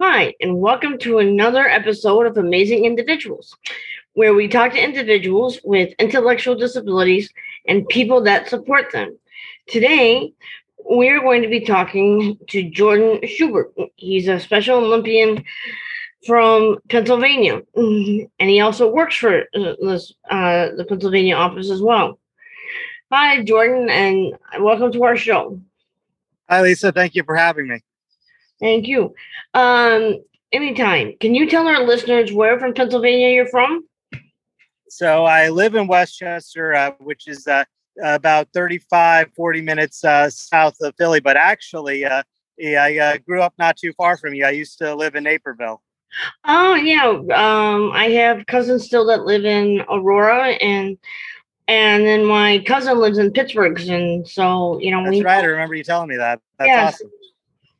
Hi, and welcome to another episode of Amazing Individuals, where we talk to individuals with intellectual disabilities and people that support them. Today, we're going to be talking to Jordan Schubert. He's a Special Olympian from Pennsylvania, and he also works for uh, this, uh, the Pennsylvania office as well. Hi, Jordan, and welcome to our show. Hi, Lisa. Thank you for having me. Thank you. Um, anytime. Can you tell our listeners where from Pennsylvania you're from? So I live in West Chester, uh, which is uh, about 35, 40 minutes uh, south of Philly. But actually, uh, I uh, grew up not too far from you. I used to live in Naperville. Oh yeah, um, I have cousins still that live in Aurora, and and then my cousin lives in Pittsburgh, and so you know That's we right. I remember you telling me that. That's Yes. awesome.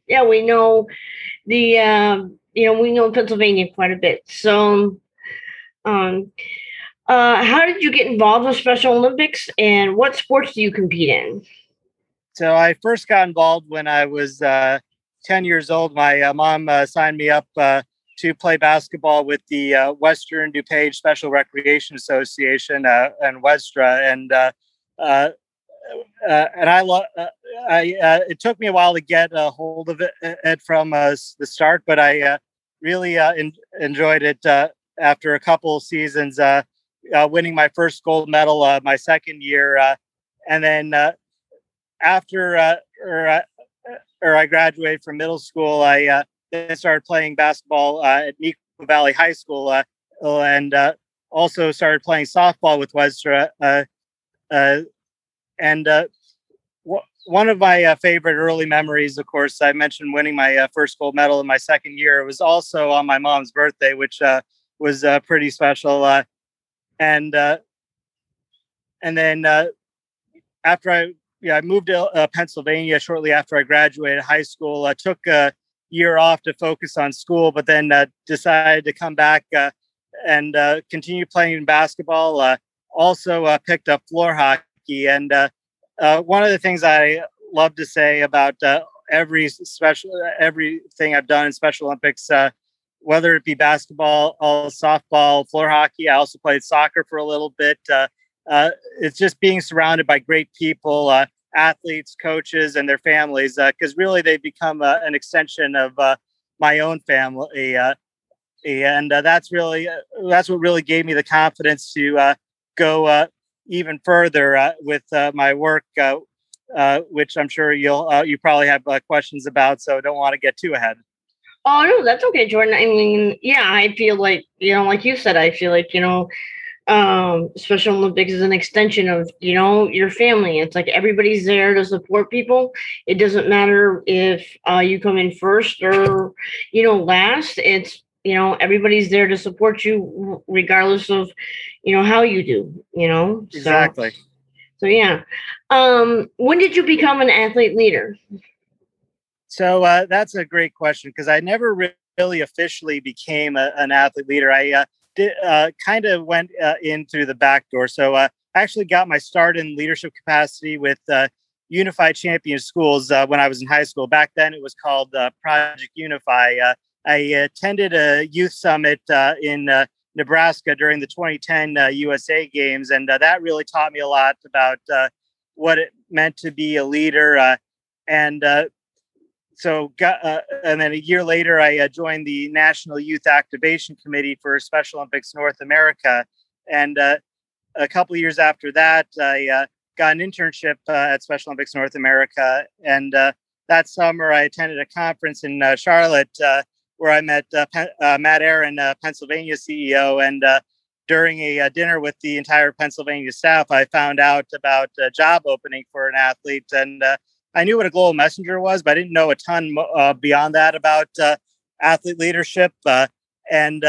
Yeah we know the um, you know we know Pennsylvania quite a bit. So, um, uh, how did you get involved with Special Olympics, and what sports do you compete in? So I first got involved when I was uh, 10 years old. My uh, mom uh, signed me up uh, to play basketball with the uh, Western DuPage Special Recreation Association uh, and Westra, and uh, uh, uh, and I, love uh, I uh, it took me a while to get a hold of it, it from uh, the start, but I uh, really uh, en- enjoyed it uh, after a couple seasons, uh, uh, winning my first gold medal uh, my second year, uh, and then uh, after uh, or, uh, or I graduated from middle school, I uh, then started playing basketball uh, at Meeco Valley High School, uh, uh, and uh, also started playing softball with Westra. Uh, uh, and uh, one of my uh, favorite early memories, of course, I mentioned winning my uh, first gold medal in my second year. It was also on my mom's birthday, which uh, was uh, pretty special. Uh, and uh, and then after I yeah I moved to Pennsylvania shortly after I graduated high school. I took a year off to focus on school, but then decided to come back and continue playing basketball. Also picked up floor hockey, and uh, one of the things I love to say about uh, every special everything I've done in Special Olympics. Uh, whether it be basketball, all softball, floor hockey. I also played soccer for a little bit. Uh, uh, it's just being surrounded by great people, uh, athletes, coaches, and their families, because really they become an extension of my own family. And that's really that's what really gave me the confidence to go even further uh, with uh, my work, uh, uh, which I'm sure you'll uh, you probably have questions about. So don't want to get too ahead. Oh no, that's okay, Jordan. I mean, yeah, I feel like you know, like you said, I feel like you know, um, Special Olympics is an extension of you know your family. It's like everybody's there to support people. It doesn't matter if uh, you come in first or you know last. It's you know everybody's there to support you regardless of you know how you do. You know So- Exactly. So, yeah. Um, when did you become an athlete leader? So uh, that's a great question because I never re- really officially became a, an athlete leader. I uh, did uh, kind of went uh, in through the back door. So uh, I actually got my start in leadership capacity with uh, Unified Champion Schools uh, when I was in high school. Back then, it was called uh, Project Unify. Uh, I attended a youth summit uh, in uh, Nebraska during the 2010 uh, USA Games, and uh, that really taught me a lot about uh, what it meant to be a leader. Uh, and uh, so got uh, and then a year later i uh, joined the national youth activation committee for special olympics north america and uh, a couple of years after that i uh, got an internship uh, at special olympics north america and uh, that summer i attended a conference in uh, charlotte uh, where i met uh, Pen- uh, matt aaron uh, pennsylvania ceo and uh, during a uh, dinner with the entire pennsylvania staff i found out about a job opening for an athlete and uh, I knew what a global messenger was, but I didn't know a ton beyond that about athlete leadership. And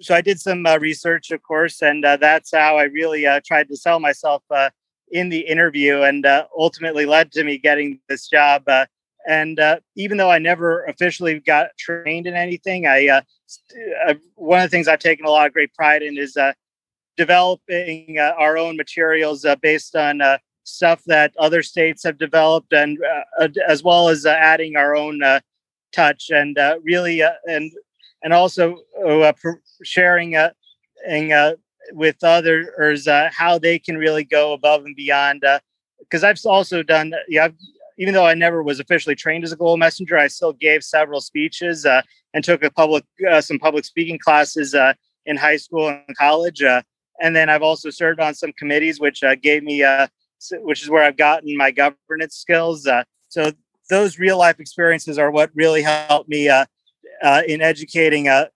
so I did some research, of course, and that's how I really tried to sell myself in the interview, and ultimately led to me getting this job. And uh, even though I never officially got trained in anything, I uh, uh, one of the things I've taken a lot of great pride in is uh, developing uh, our own materials uh, based on stuff that other states have developed, and as well as adding our own touch and really and and also uh, sharing and, with others how they can really go above and beyond. Because I've also done, yeah, I've, even though I never was officially trained as a global messenger, I still gave several speeches and took a public some public speaking classes in high school and college. and then I've also served on some committees, which gave me, which is where I've gotten my governance skills. so those real life experiences are what really helped me uh, uh, in educating. Uh,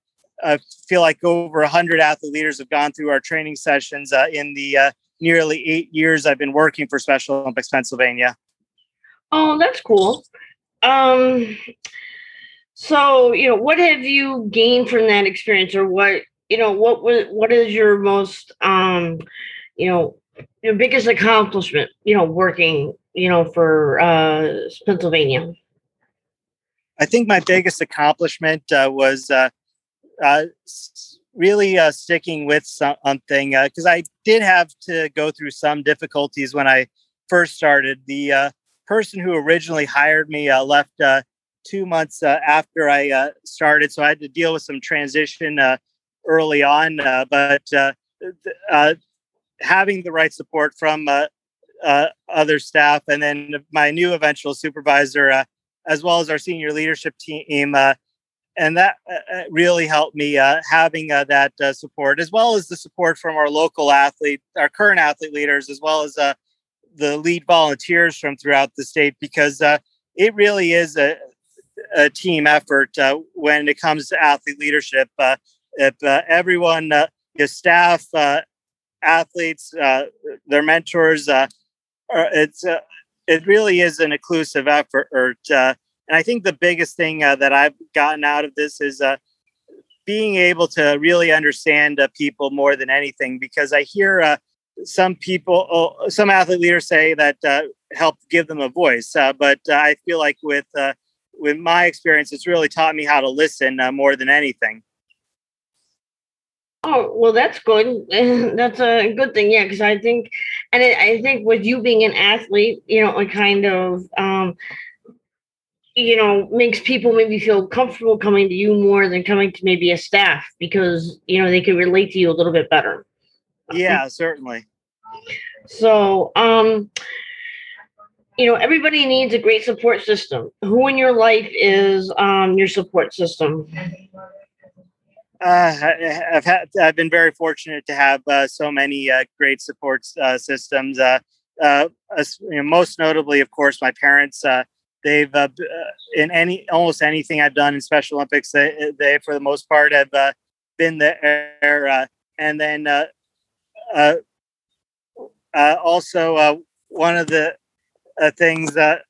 I feel like over 100 athlete leaders have gone through our training sessions uh, in the uh, nearly eight years I've been working for Special Olympics Pennsylvania. Oh, that's cool. Um, so, you know, what have you gained from that experience, or what, you know, what was, what is your most, um, you know, your biggest accomplishment, you know, working you know, for uh, Pennsylvania? I think my biggest accomplishment uh, was uh, uh, really uh, sticking with something because uh, I did have to go through some difficulties when I first started. The uh, person who originally hired me uh, left uh, two months uh, after I uh, started, so I had to deal with some transition uh, early on. Uh, but uh, having the right support from other staff, and then my new eventual supervisor, as well as our senior leadership team. And that really helped me having that support, as well as the support from our local athlete, our current athlete leaders, as well as the lead volunteers from throughout the state, because it really is a, a team effort when it comes to athlete leadership. if everyone, your staff, athletes, their mentors, it's uh, it really is an inclusive effort. Uh, and I think the biggest thing uh, that I've gotten out of this is uh, being able to really understand uh, people more than anything. Because I hear uh, some people, oh, some athlete leaders say that uh, help give them a voice, uh, but uh, I feel like with uh, with my experience, it's really taught me how to listen uh, more than anything. Oh, well, that's good. that's a good thing. Yeah. Cause I think, and I think with you being an athlete, you know, it kind of, um, you know, makes people maybe feel comfortable coming to you more than coming to maybe a staff because, you know, they can relate to you a little bit better. Yeah, certainly. So, um, you know, everybody needs a great support system. Who in your life is um, your support system? Uh, I've had I've been very fortunate to have uh, so many uh, great support uh, systems. Uh, uh, you know, most notably, of course, my parents. they've in any almost anything I've done in Special Olympics, they, they for the most part have been there. and then also one of the things that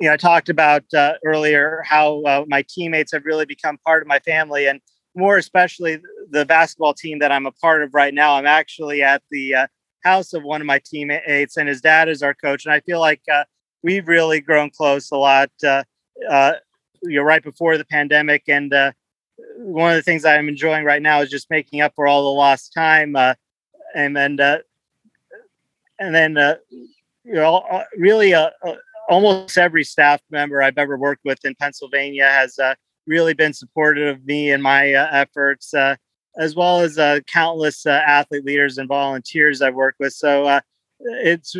you know I talked about earlier, how my teammates have really become part of my family and more especially the basketball team that I'm a part of right now. I'm actually at the uh, house of one of my teammates, and his dad is our coach. And I feel like uh, we've really grown close a lot. Uh, uh you know, right before the pandemic, and uh, one of the things I'm enjoying right now is just making up for all the lost time. Uh, and then, and then, you know, really, almost every staff member I've ever worked with in Pennsylvania has really been supportive of me and my uh, efforts, uh, as well as uh, countless uh, athlete leaders and volunteers I've worked with. So uh, it's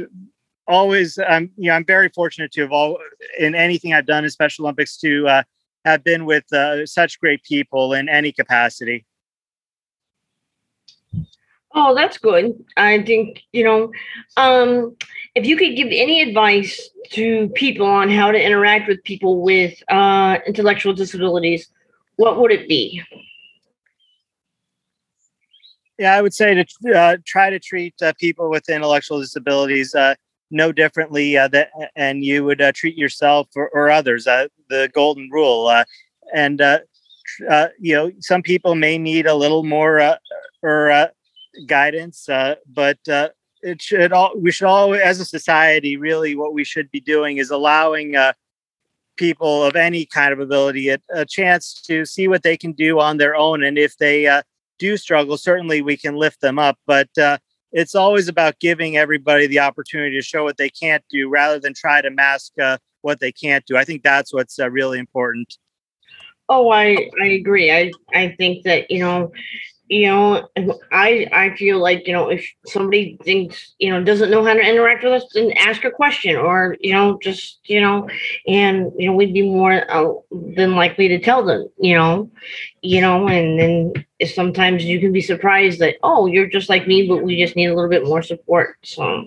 always I'm you know I'm very fortunate to have all in anything I've done in Special Olympics to uh, have been with such great people in any capacity. Oh, that's good. I think, you know, um, if you could give any advice to people on how to interact with people with uh, intellectual disabilities, what would it be? Yeah, I would say to uh, try to treat uh, people with intellectual disabilities uh, no differently uh, that, and you would uh, treat yourself or, or others. The golden rule, and you know, some people may need a little more or guidance, but it should all we should all as a society really what we should be doing is allowing uh, people of any kind of ability a, a, chance to see what they can do on their own and if they uh, do struggle certainly we can lift them up but uh, it's always about giving everybody the opportunity to show what they can't do rather than try to mask uh, what they can't do i think that's what's uh, really important Oh, I I agree. I I think that you know you know i i feel like you know if somebody thinks you know doesn't know how to interact with us then ask a question or you know just you know and you know we'd be more uh, than likely to tell them you know you know and then sometimes you can be surprised that oh you're just like me but we just need a little bit more support so.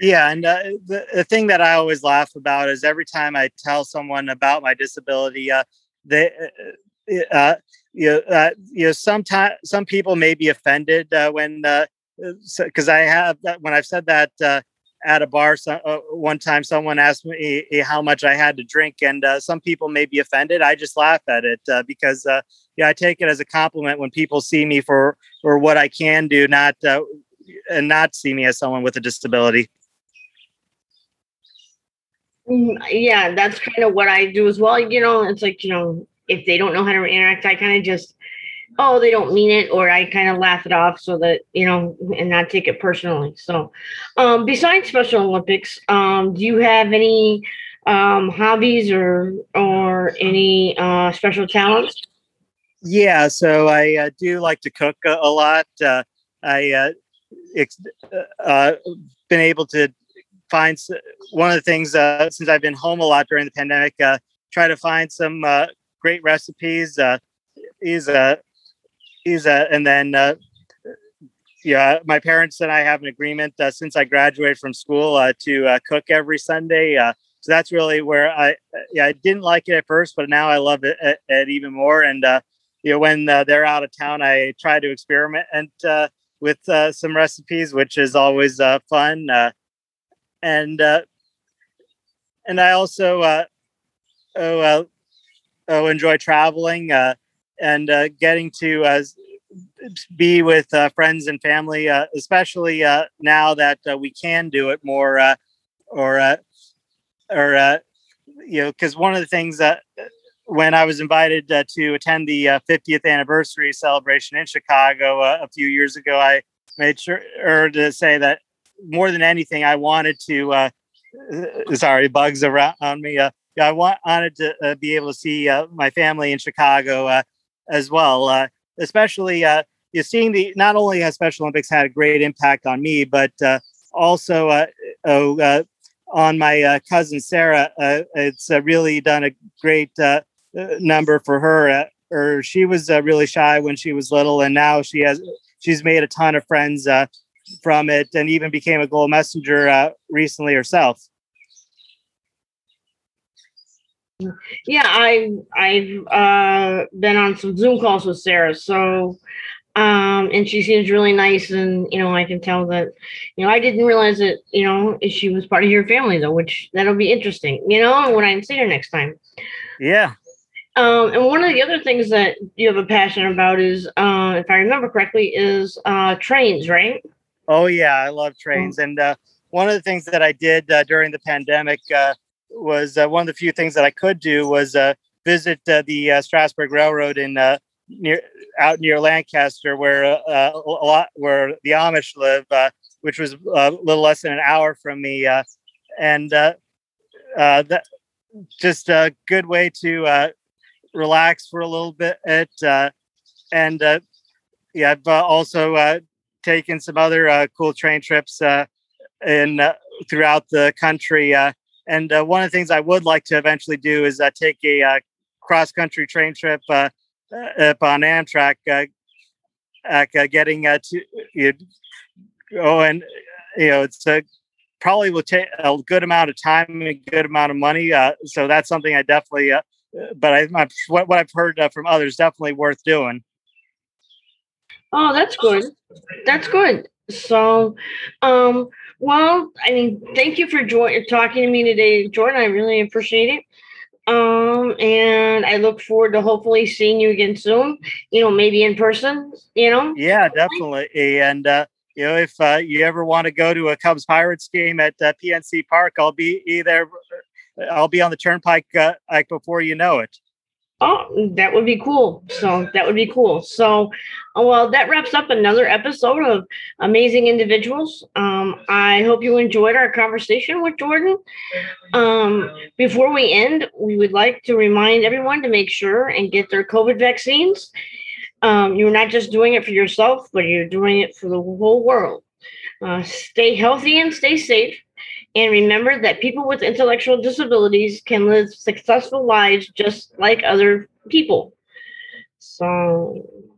Yeah and uh, the, the thing that i always laugh about is every time i tell someone about my disability uh, they uh, uh you know, uh, you know, sometimes some people may be offended uh, when because uh, I have when I've said that uh, at a bar so, uh, one time, someone asked me how much I had to drink, and some people may be offended. I just laugh at it because yeah, I take it as a compliment when people see me for for what I can do, not and not see me as someone with a disability. Mm, yeah, that's kind of what I do as well. You know, it's like you know if they don't know how to interact, I kind of just, oh, they don't mean it, or I kind of laugh it off so that, you know, and not take it personally. So, um, besides Special Olympics, um, do you have any um, hobbies or or any uh, special talents? Yeah, so I uh, do like to cook a, a lot. Uh, I uh, ex- uh, uh, been able to find one of the things uh, since I've been home a lot during the pandemic. Uh, try to find some uh, great recipes. Uh, he's a he's a and then uh, yeah, my parents and I have an agreement uh, since I graduated from school uh, to uh, cook every Sunday. Uh, so that's really where I yeah I didn't like it at first, but now I love it, it, it even more. And uh, you know when uh, they're out of town, I try to experiment and with some recipes, which is always fun. And and I also oh uh, oh, enjoy traveling uh, and uh, getting to uh, be with uh, friends and family, uh, especially uh, now that uh, we can do it more, or or you know, because one of the things that when I was invited to attend the 50th anniversary celebration in Chicago a few years ago, I made sure or to say that more than anything, I wanted to. sorry, bugs around on me I wanted to uh, be able to see uh, my family in Chicago uh, as well, uh, especially uh, you seeing the not only has Special Olympics had a great impact on me, but uh, also oh, on my cousin Sarah. it's really done a great number for her. or she was really shy when she was little, and now she has she's made a ton of friends from it, and even became a global messenger recently herself. Yeah, I I've uh, been on some Zoom calls with Sarah, so um, and she seems really nice, and you know I can tell that you know I didn't realize that you know she was part of your family though, which that'll be interesting, you know, when I see her next time. Yeah. Um, and one of the other things that you have a passion about is, uh, if I remember correctly, is uh, trains, right? Oh yeah, I love trains, and uh, one of the things that I did uh, during the pandemic uh, was uh, one of the few things that I could do was uh, visit uh, the uh, Strasburg Railroad in uh, near out near Lancaster, where uh, uh a lot where the Amish live, uh, which was uh, a little less than an hour from me, and that just a good way to relax for a little bit. and yeah, I've also taken some other cool train trips in throughout the country. And uh, one of the things I would like to eventually do is uh, take a uh, cross country train trip uh, up on Amtrak, uh, uh, getting to you know, oh, and you know, it's probably will take a good amount of time and a good amount of money. so that's something I definitely, but I, what, what I've heard from others, definitely worth doing. Oh, that's good. That's good. So, um, well, I mean, thank you for joining talking to me today, Jordan. I really appreciate it. Um, and I look forward to hopefully seeing you again soon. You know, maybe in person. You know. Yeah, definitely. And uh, you know, if uh, you ever want to go to a Cubs Pirates game at uh, PNC Park, I'll be either. I'll be on the turnpike uh, like before you know it. Oh, that would be cool. So that would be cool. So, uh, well, that wraps up another episode of Amazing Individuals. Um, I hope you enjoyed our conversation with Jordan. Um, before we end, we would like to remind everyone to make sure and get their COVID vaccines. Um, you're not just doing it for yourself, but you're doing it for the whole world. Uh, stay healthy and stay safe. And remember that people with intellectual disabilities can live successful lives just like other people. So